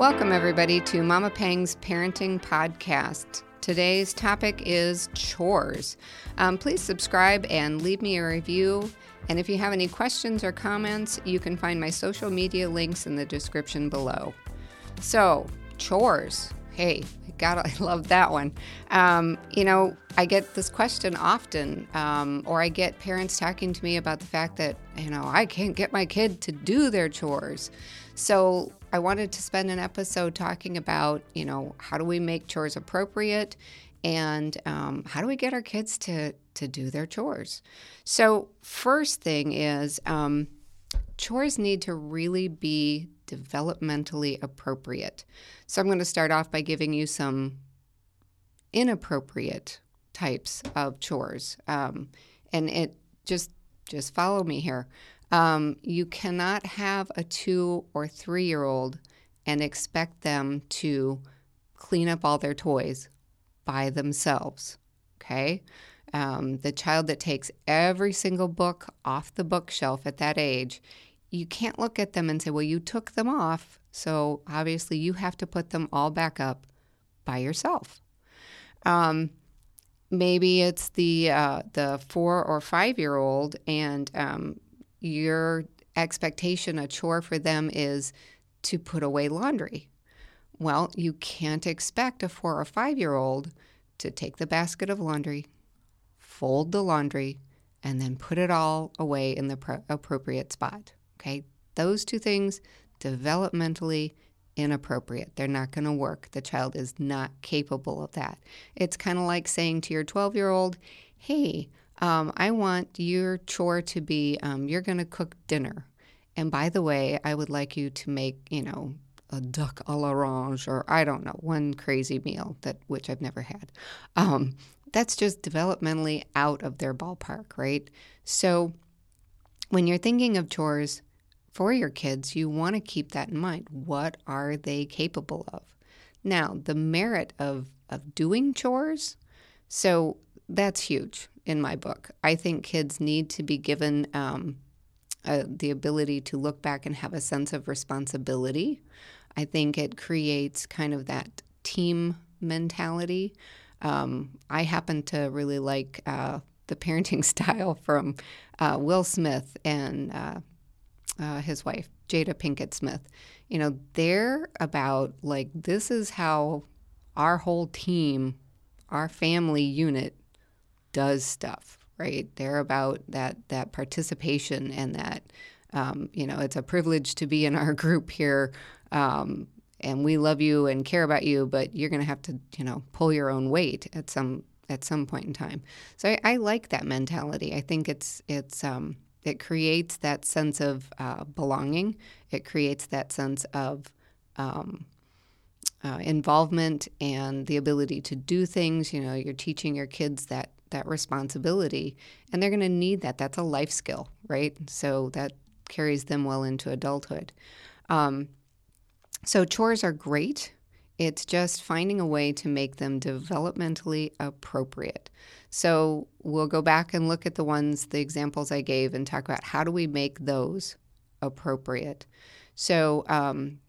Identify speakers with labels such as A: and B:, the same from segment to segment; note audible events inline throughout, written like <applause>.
A: Welcome, everybody, to Mama Pang's Parenting Podcast. Today's topic is chores. Um, please subscribe and leave me a review. And if you have any questions or comments, you can find my social media links in the description below. So, chores. Hey, God, <laughs> I love that one. Um, you know, I get this question often, um, or I get parents talking to me about the fact that, you know, I can't get my kid to do their chores. So I wanted to spend an episode talking about, you know, how do we make chores appropriate and um, how do we get our kids to, to do their chores? So, first thing is um, chores need to really be developmentally appropriate. So I'm going to start off by giving you some inappropriate types of chores, um, and it just just follow me here. Um, you cannot have a two or three year old and expect them to clean up all their toys by themselves. Okay. Um, the child that takes every single book off the bookshelf at that age you can't look at them and say, well, you took them off. So obviously you have to put them all back up by yourself. Um, maybe it's the uh, the four or five year old, and um, your expectation, a chore for them is to put away laundry. Well, you can't expect a four or five year old to take the basket of laundry, fold the laundry, and then put it all away in the pro- appropriate spot. Okay, those two things developmentally inappropriate. They're not going to work. The child is not capable of that. It's kind of like saying to your 12 year old, hey, um, I want your chore to be um, you're going to cook dinner. And by the way, I would like you to make, you know, a duck à l'orange or I don't know, one crazy meal that which I've never had. Um, that's just developmentally out of their ballpark, right? So when you're thinking of chores, for your kids, you want to keep that in mind. What are they capable of? Now, the merit of, of doing chores, so that's huge in my book. I think kids need to be given um, the ability to look back and have a sense of responsibility. I think it creates kind of that team mentality. Um, I happen to really like uh, the parenting <laughs> style from uh, Will Smith and uh, uh, his wife, Jada Pinkett Smith, you know, they're about like, this is how our whole team, our family unit does stuff, right? They're about that, that participation and that, um, you know, it's a privilege to be in our <laughs> group here. Um, and we love you and care about you, but you're going to have to, you know, pull your own weight at some at some point in time. So I, I like that mentality. I think it's it's um, it creates that sense of uh, belonging. It creates that sense of um, uh, involvement and the ability to do things. You know, you're teaching your kids that that responsibility, and they're going to need that. That's a life skill, right? So that carries them well into adulthood. Um, so chores are great. It's just finding a way to make them developmentally appropriate. So we'll go back and look at the ones, the examples I gave, and talk about how do we make those appropriate. So, um,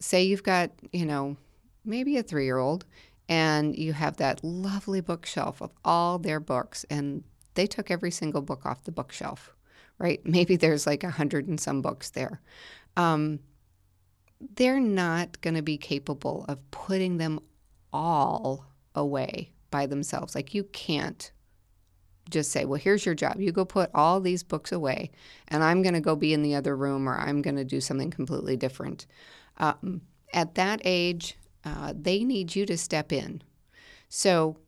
A: say you've got, you know, maybe a three year old, and you have that lovely bookshelf of all their books, and they took every single book off the bookshelf, right? <laughs> Maybe there's like a hundred and some books there. Um, they're not going to be capable of putting them all away by themselves. Like you can't just say, well, here's your job. You go put all these books away, and I'm going to go be in the other room or I'm going to do something completely different. Um, at that age, uh, they need you to step in. So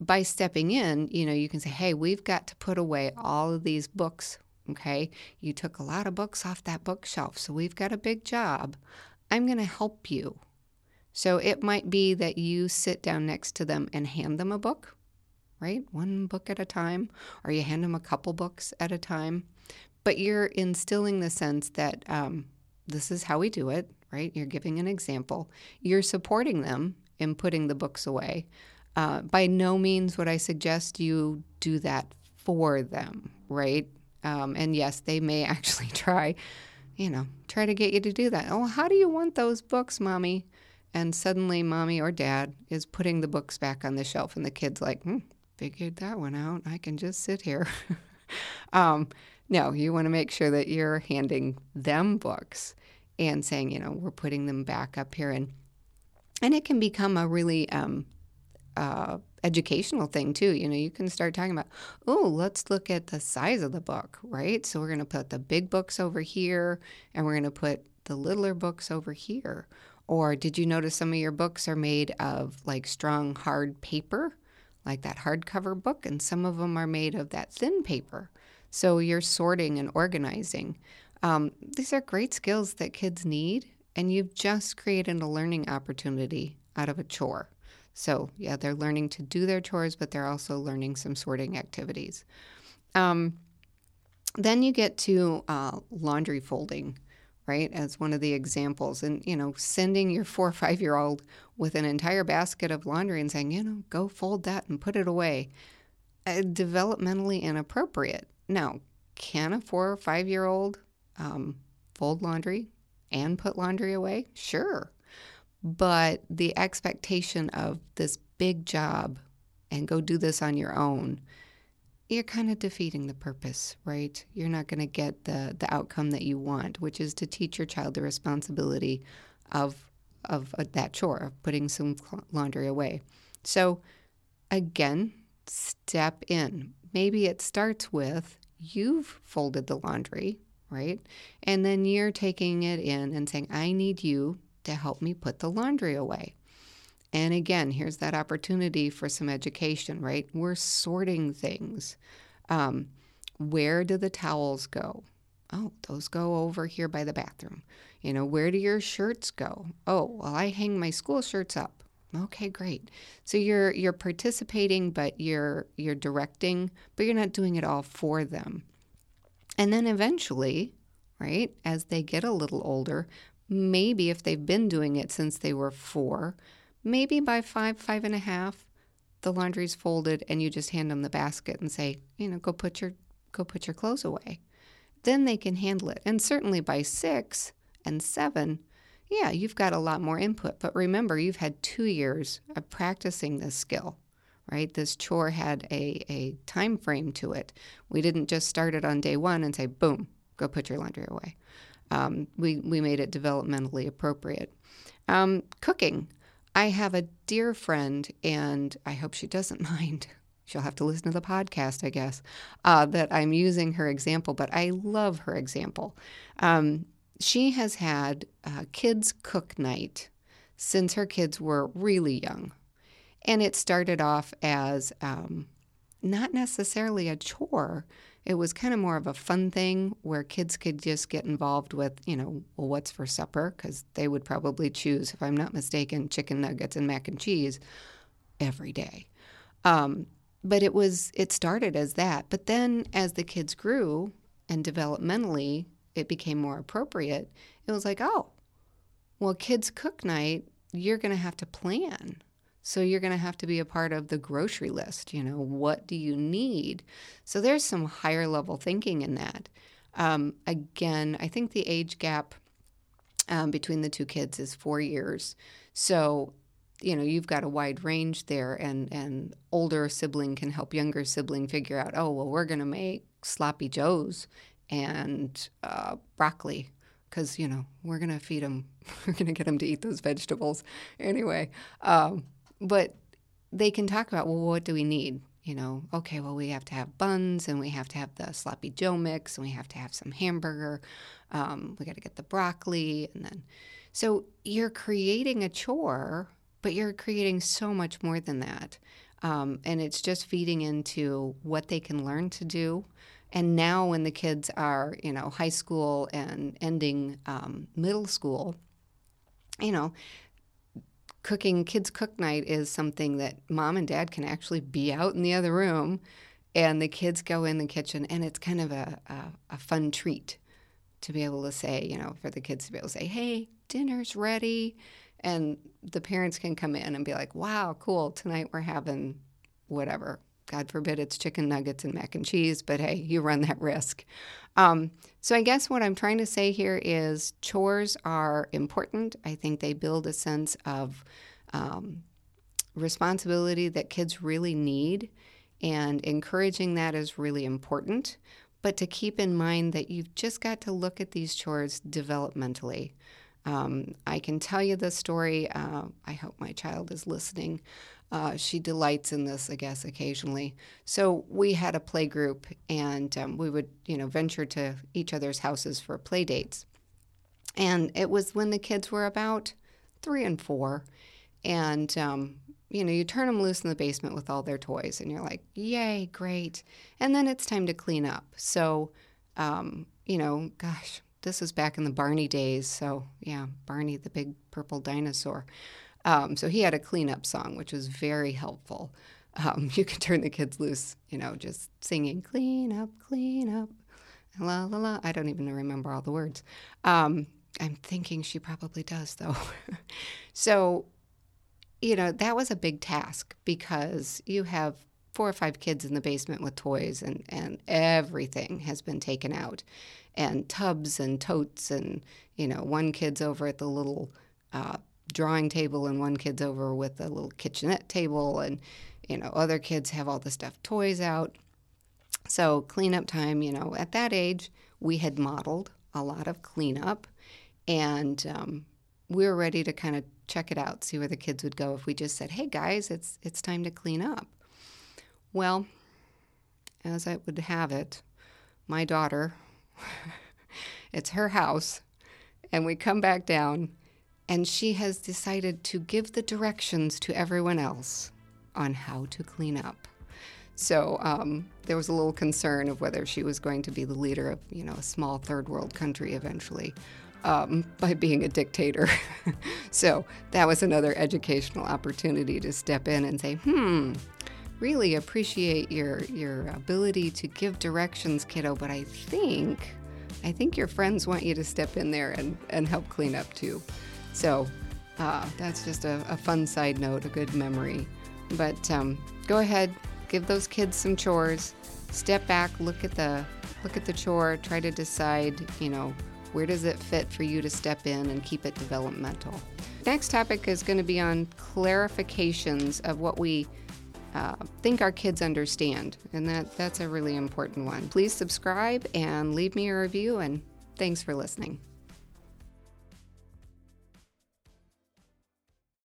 A: by stepping in, you know, you can say, hey, we've got to put away all of these books Okay, you took a lot of books off that bookshelf, so we've got a big job. I'm going to help you. So it might be that you sit down next to them and hand them a book, right? One book at a time, or you hand them a couple books at a time. But you're instilling the sense that um, this is how we do it, right? You're giving an example. You're supporting them in putting the books away. Uh, by no means would I suggest you do that for them, right? Um, and yes, they may <laughs> actually try you know, try to get you to do that. Oh, how do you want those books, mommy? And suddenly, mommy or dad is putting the books back on the shelf, and the kid's like, hmm, figured that one out. I can just sit here. <laughs> um, no, you want to make sure that you're handing them books and saying, you know, we're putting them back up here. And, and it can become a really um, uh, educational thing too. You know, you can start talking about, oh, let's look at the size of the book, right? So we're going to put the big books over here and we're going to put the littler books over here. Or did you notice some of your books are made of like strong hard paper, like that hardcover book, and some of them are made of that thin paper. So you're sorting and organizing. Um, these are great skills that kids need, and you've just created a learning opportunity out of a chore. So, yeah, they're learning to do their chores, but they're also learning some sorting activities. Um, then you get to uh, laundry folding, right, as one of the examples. And, you know, sending your four or five year old with an entire basket of laundry and saying, you know, go fold that and put it away, uh, developmentally inappropriate. Now, can a four or five year old um, fold laundry and put laundry away? Sure. But the expectation of this big job and go do this on your own, you're kind of defeating the purpose, right? You're not going to get the, the outcome that you want, which is to teach your child the responsibility of of uh, that chore of putting some laundry away. So again, step in. Maybe it starts with you've folded the laundry, right? And then you're taking it in and saying, I need you to help me put the laundry away. And again, here's that opportunity for some education, right? We're sorting things. Um, where do the towels go? Oh, those go over here by the bathroom. You know, where do your shirts go? Oh, well, I hang my school shirts up. Okay, great. So you're you're participating, but you're you're directing, but you're not doing it all for them. And then eventually, right, as they get a little older, maybe if they've been doing it since they were four, maybe by five, five and a half, the laundry's folded and you just hand them the basket and say, you know, go put your go put your clothes away. Then they can handle it. And certainly by six and seven, yeah, you've got a lot more input. But remember, you've had two years of practicing this skill, right? This chore had a, a time frame to it. We didn't just start it on day one and say, boom, go put your laundry away. Um, we, we made it developmentally appropriate. Um, cooking. I have a dear friend, and I hope she doesn't <laughs> mind. She'll have to listen to the podcast, I guess, uh, that I'm using her example, but I love her example. Um, she has had uh, kids' cook night since her kids were really young. And it started off as um, not necessarily a chore. It was kind of more of a fun thing where kids could just get involved with, you know, well, what's for supper? Because they would probably choose, if I'm not mistaken, chicken nuggets and mac and cheese every day. Um, but it was, it started as that. But then as the kids grew and developmentally, it became more appropriate, it was like, oh, well, kids' cook night, you're going to have to plan. So you're going to have to be a part of the grocery list. You know, what do you need? So there's some higher level thinking in that. Um, again, I think the age gap um, between the two kids is four years. So you know you've got a wide range there and and older sibling can help younger sibling figure out oh well we're going to make sloppy joes and uh, broccoli because you know we're gonna feed them <laughs> we're gonna get them to eat those vegetables anyway um, but they can talk about well what do we need? You know okay well we have to have buns and we have to have the sloppy joe mix and we have to have some hamburger. Um, we got to get the broccoli and then so you're creating a chore but you're creating so much more than that. Um, and it's just feeding into what they can learn to do. And now, when the kids are, you know, high school and ending um, middle school, you know, cooking kids cook night is something that mom and dad can actually be out in the other room, and the kids go in the kitchen, and it's kind of a, a, a fun treat to be able to say, you know, for the kids to be able to say, "Hey, dinner's ready," and the parents can come in and be like, "Wow, cool! Tonight we're having whatever God forbid it's chicken nuggets and mac and cheese, but hey, you run that risk. Um, so I guess what I'm trying to say here is chores are important. I think they build a sense of um, responsibility that kids really need, and encouraging that is really important. But to keep in mind that you've just got to look at these chores developmentally. Um, I can tell you the story. Uh, I hope my child is listening. Uh, she delights in this, I guess, occasionally. So we had a play group, and um, we would, you know, venture to each other's houses for play dates. And it was when the kids were about three and four, and um, you know, you turn them loose in the basement with all their toys, and you're like, "Yay, great!" And then it's time to clean up. So, um, you know, gosh, this is back in the Barney days. So yeah, Barney the big purple dinosaur. Um, so he had a cleanup song, which was very helpful. Um, <laughs> you could turn the kids loose, you know, just singing "Clean up, clean up," la la la. I don't even remember all the words. Um, I'm thinking she probably does, though. <laughs> so, you know, that was a big task because you have four or five kids in the basement with toys, and and everything has been taken out, and tubs and totes, and you know, one kid's over at the little. Uh, drawing table and one kid's over with a little kitchenette table and you know other kids have all the stuffed toys out. So cleanup time you know at that age we had modeled a lot of cleanup and um, we were ready to kind of check it out see where the kids would go if we just said hey guys it's it's time to clean up. Well as i would have it my daughter <laughs> it's her house and we come back down and she has decided to give the directions to everyone else on how to clean up. So um, there was a little concern of whether she was going to be the leader of, you know, a small third world country eventually um, <laughs> by being a dictator. <laughs> so that was another educational opportunity to step in and say, hmm, really appreciate your your ability to give directions, kiddo, but I think I think your friends want you to step in there and, and help clean up too. So uh, that's just a, a, fun side note, a good memory. But um, go ahead, give those kids some chores. Step back, look at the look at the chore, try to decide, you know, where does it fit for you to step in and keep it developmental. Next topic is going to be on clarifications of what we uh, think our kids understand, and that that's a really important one. Please subscribe and leave me a review, and thanks for listening.